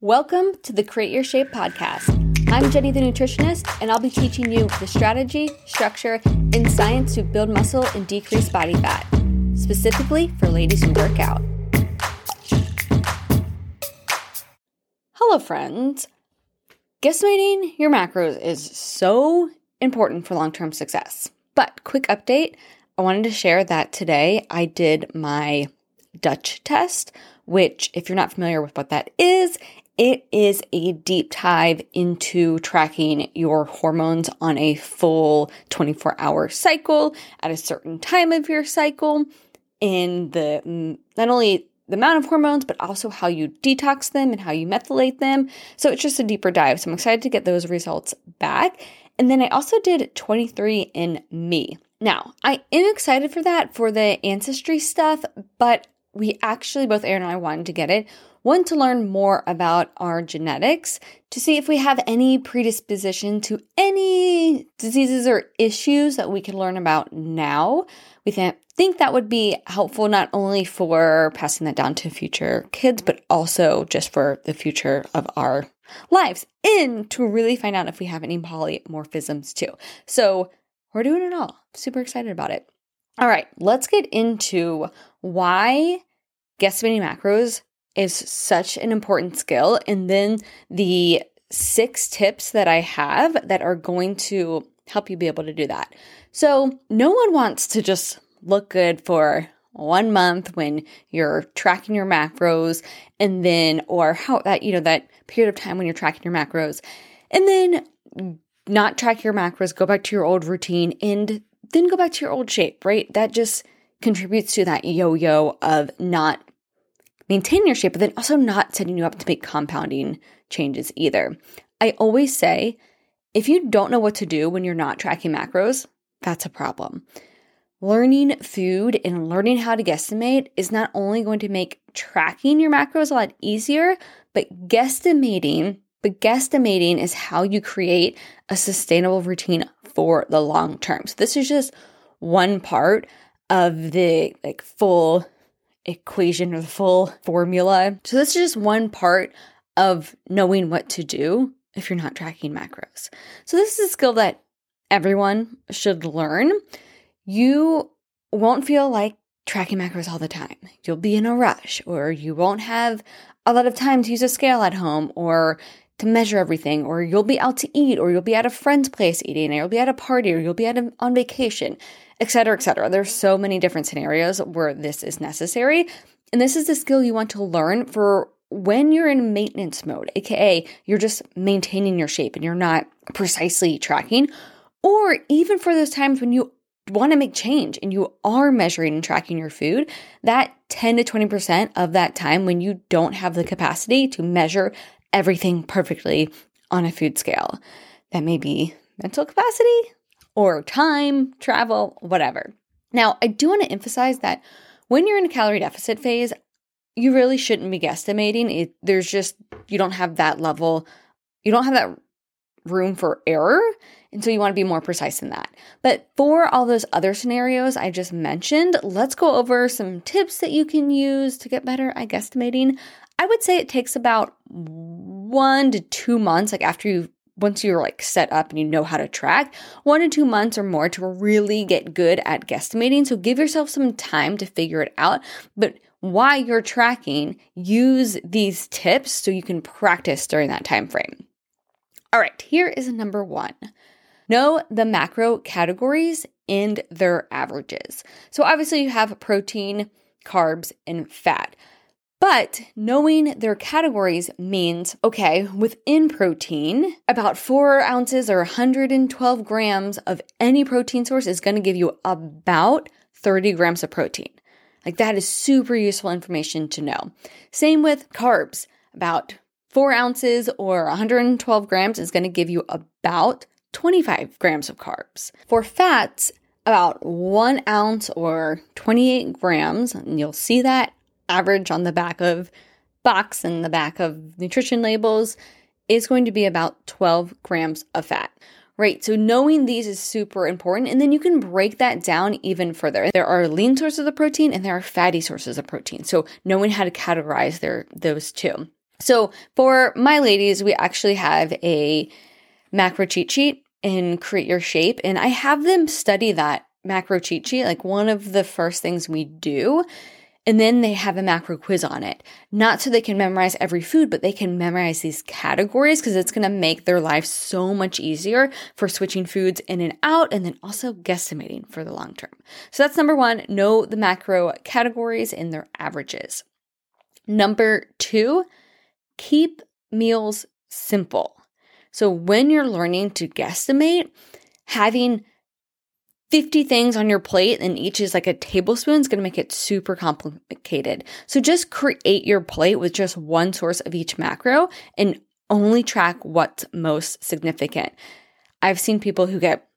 Welcome to the Create Your Shape podcast. I'm Jenny the nutritionist, and I'll be teaching you the strategy, structure, and science to build muscle and decrease body fat, specifically for ladies who work out. Hello, friends. Guesstimating your macros is so important for long term success. But, quick update I wanted to share that today I did my Dutch test, which, if you're not familiar with what that is, it is a deep dive into tracking your hormones on a full 24 hour cycle at a certain time of your cycle in the mm, not only the amount of hormones, but also how you detox them and how you methylate them. So it's just a deeper dive. So I'm excited to get those results back. And then I also did 23andMe. Now, I am excited for that for the ancestry stuff, but we actually, both Aaron and I wanted to get it one, to learn more about our genetics, to see if we have any predisposition to any diseases or issues that we can learn about now. We th- think that would be helpful not only for passing that down to future kids, but also just for the future of our lives and to really find out if we have any polymorphisms too. So we're doing it all. Super excited about it. All right, let's get into why guesstimating macros is such an important skill. And then the six tips that I have that are going to help you be able to do that. So, no one wants to just look good for one month when you're tracking your macros and then or how that you know that period of time when you're tracking your macros and then not track your macros go back to your old routine and then go back to your old shape right that just contributes to that yo-yo of not maintain your shape, but then also not setting you up to make compounding changes either. I always say if you don't know what to do when you're not tracking macros, that's a problem. Learning food and learning how to guesstimate is not only going to make tracking your macros a lot easier, but guesstimating, but guesstimating is how you create a sustainable routine for the long term. So this is just one part of the like full equation or the full formula. So this is just one part of knowing what to do if you're not tracking macros. So this is a skill that everyone should learn. You won't feel like tracking macros all the time. You'll be in a rush or you won't have a lot of time to use a scale at home or to measure everything, or you'll be out to eat, or you'll be at a friend's place eating, or you'll be at a party, or you'll be at a, on vacation etc., etc. There's so many different scenarios where this is necessary. And this is the skill you want to learn for when you're in maintenance mode, aka you're just maintaining your shape and you're not precisely tracking, or even for those times when you want to make change and you are measuring and tracking your food, that 10 to 20% of that time when you don't have the capacity to measure everything perfectly on a food scale. That may be mental capacity, or time, travel, whatever. Now, I do want to emphasize that when you're in a calorie deficit phase, you really shouldn't be guesstimating. It, there's just, you don't have that level, you don't have that room for error. And so you want to be more precise than that. But for all those other scenarios I just mentioned, let's go over some tips that you can use to get better at guesstimating. I would say it takes about one to two months, like after you've once you're like set up and you know how to track, one to two months or more to really get good at guesstimating. So give yourself some time to figure it out. But while you're tracking, use these tips so you can practice during that time frame. All right, here is number one. Know the macro categories and their averages. So obviously you have protein, carbs, and fat. But knowing their categories means, okay, within protein, about four ounces or 112 grams of any protein source is going to give you about 30 grams of protein. Like that is super useful information to know. Same with carbs, about four ounces or 112 grams is going to give you about 25 grams of carbs. For fats, about one ounce or 28 grams, and you'll see that average on the back of box and the back of nutrition labels is going to be about 12 grams of fat. Right, so knowing these is super important, and then you can break that down even further. There are lean sources of protein and there are fatty sources of protein. So knowing how to categorize their those two. So for my ladies, we actually have a macro cheat sheet in Create Your Shape, and I have them study that macro cheat sheet. Like one of the first things we do and then they have a macro quiz on it. Not so they can memorize every food, but they can memorize these categories because it's going to make their life so much easier for switching foods in and out and then also guesstimating for the long term. So that's number one know the macro categories and their averages. Number two, keep meals simple. So when you're learning to guesstimate, having 50 things on your plate and each is like a tablespoon is going to make it super complicated. So just create your plate with just one source of each macro and only track what's most significant. I've seen people who get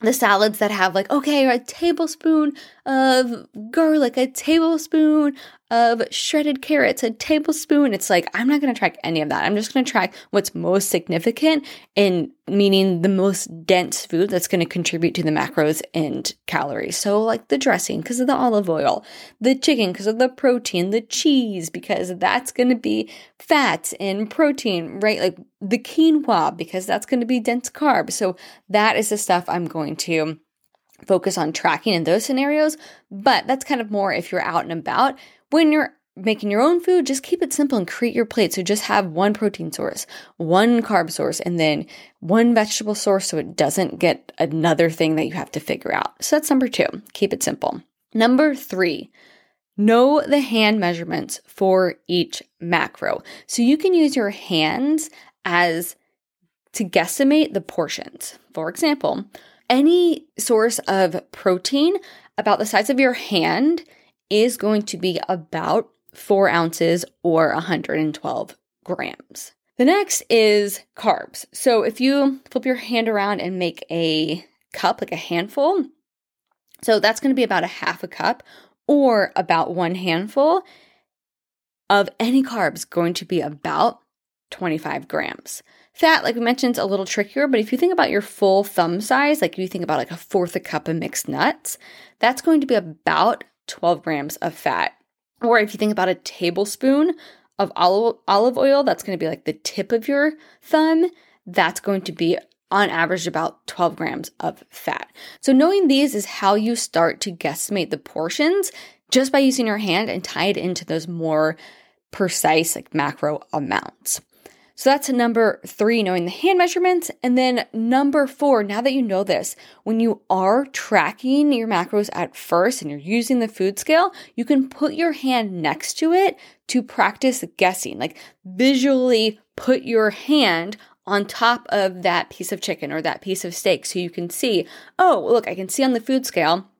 the salads that have like okay a tablespoon of garlic a tablespoon of shredded carrots a tablespoon. It's like i'm not going to track any of that. I'm just going to track what's most significant in meaning the most dense food that's going to contribute to the macros and calories. So like the dressing because of the olive oil the chicken because of the protein the cheese because that's going to be fats and protein right? Like the quinoa because that's going to be dense carbs. So that is the stuff i'm going to focus on tracking in those scenarios, but that's kind of more if you're out and about. When you're making your own food, just keep it simple and create your plate. So just have one protein source, one carb source, and then one vegetable source so it doesn't get another thing that you have to figure out. So that's number two. Keep it simple. Number three, know the hand measurements for each macro. So you can use your hands as to guesstimate the portions. For example, any source of protein about the size of your hand is going to be about four ounces or 112 grams. The next is carbs. So if you flip your hand around and make a cup, like a handful, so that's going to be about a half a cup or about one handful of any carbs going to be about 25 grams. Fat, like we mentioned, is a little trickier, but if you think about your full thumb size, like you think about like a fourth a cup of mixed nuts, that's going to be about 12 grams of fat. Or if you think about a tablespoon of olive, olive oil, that's going to be like the tip of your thumb, that's going to be on average about 12 grams of fat. So knowing these is how you start to guesstimate the portions just by using your hand and tie it into those more precise like macro amounts. So that's number three, knowing the hand measurements. And then number four, now that you know this, when you are tracking your macros at first and you're using the food scale, you can put your hand next to it to practice guessing. Like visually put your hand on top of that piece of chicken or that piece of steak so you can see, oh, look, I can see on the food scale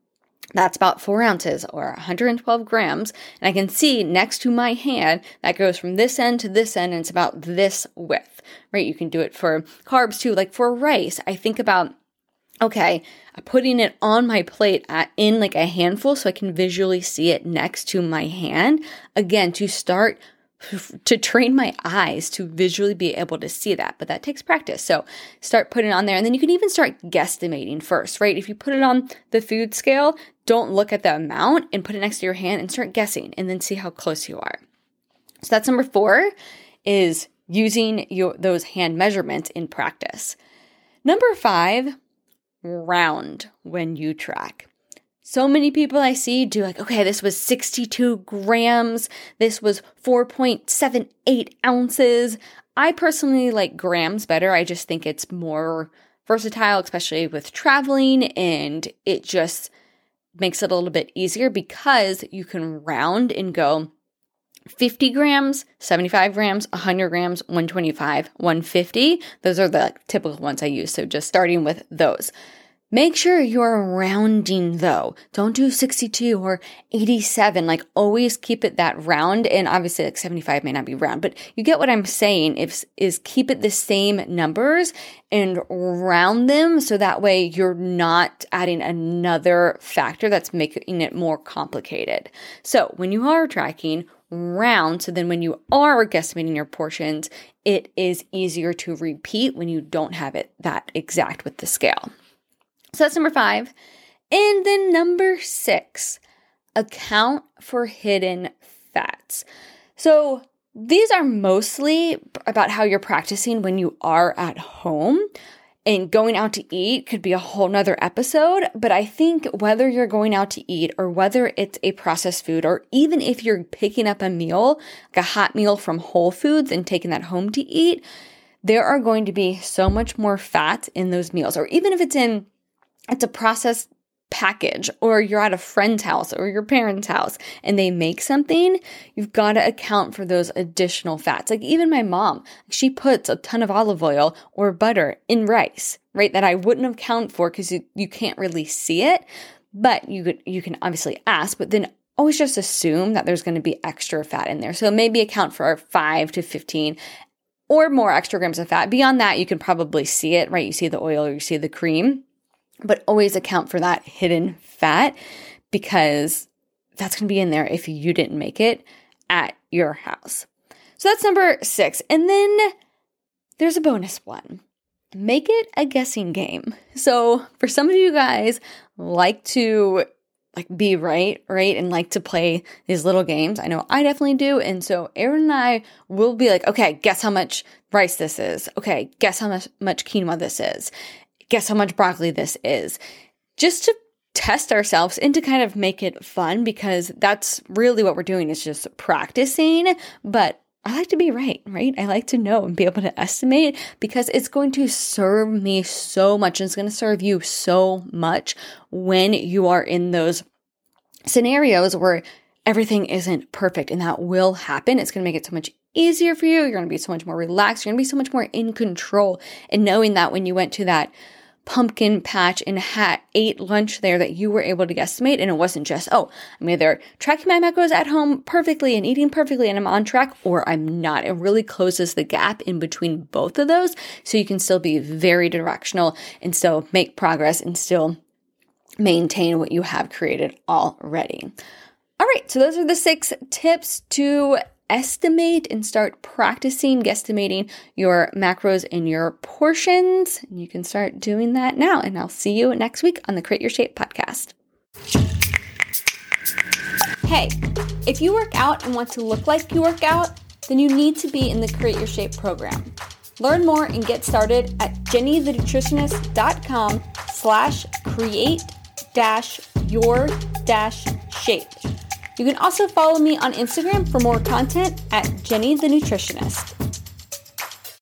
that's about four ounces or 112 grams. And I can see next to my hand that goes from this end to this end and it's about this width, right? You can do it for carbs too. Like for rice, I think about, okay, putting it on my plate at, in like a handful so I can visually see it next to my hand. Again, to start to train my eyes to visually be able to see that, but that takes practice. So start putting it on there and then you can even start guesstimating first, right? If you put it on the food scale, don't look at the amount and put it next to your hand and start guessing and then see how close you are. So that's number 4 is using your those hand measurements in practice. Number 5, round when you track. So many people I see do like, okay, this was 62 grams. This was 4.78 ounces. I personally like grams better. I just think it's more versatile, especially with traveling, and it just makes it a little bit easier because you can round and go 50 grams, 75 grams, 100 grams, 125, 150. Those are the typical ones I use. So just starting with those. Make sure you're rounding though. Don't do 62 or 87. Like always keep it that round. And obviously like 75 may not be round, but you get what I'm saying is, is keep it the same numbers and round them. So that way you're not adding another factor that's making it more complicated. So when you are tracking, round. So then when you are guesstimating your portions, it is easier to repeat when you don't have it that exact with the scale. So that's number five. And then number six, account for hidden fats. So These are mostly about how you're practicing when you are at home. And going out to eat could be a whole nother episode, but I think whether you're going out to eat or whether it's a processed food, or even if you're picking up a meal, like a hot meal from Whole Foods and taking that home to eat, there are going to be so much more fat in those meals. Or even if it's in, it's a processed package or you're at a friend's house or your parents' house and they make something, you've got to account for those additional fats. Like even my mom, she puts a ton of olive oil or butter in rice, right? That I wouldn't have counted for because you, you can't really see it. But you could you can obviously ask, but then always just assume that there's going to be extra fat in there. So maybe account for 5 to 15 or more extra grams of fat. Beyond that, you can probably see it, right? You see the oil or you see the cream but always account for that hidden fat because that's going to be in there if you didn't make it at your house. So that's number six. And then there's a bonus one. Make it a guessing game. So for some of you guys like to like be right, right? And like to play these little games. I know I definitely do. And so Aaron and I will be like, okay, guess how much rice this is. Okay, guess how much, much quinoa this is guess how much broccoli this is. Just to test ourselves and to kind of make it fun because that's really what we're doing is just practicing. But I like to be right, right? I like to know and be able to estimate because it's going to serve me so much and it's going to serve you so much when you are in those scenarios where everything isn't perfect and that will happen. It's going to make it so much easier for you. You're going to be so much more relaxed. You're going to be so much more in control. And knowing that when you went to that pumpkin patch and hat ate lunch there that you were able to guesstimate. And it wasn't just, oh, I'm either tracking my macros at home perfectly and eating perfectly and I'm on track or I'm not. It really closes the gap in between both of those. So you can still be very directional and still make progress and still maintain what you have created already. All right, so those are the six tips to estimate and start practicing guesstimating your macros and your portions. You can start doing that now. And I'll see you next week on the Create Your Shape podcast. Hey, if you work out and want to look like you work out, then you need to be in the Create Your Shape program. Learn more and get started at jennythenutritionist.com slash create dash your dash shape. You can also follow me on Instagram for more content at Jenny the Nutritionist.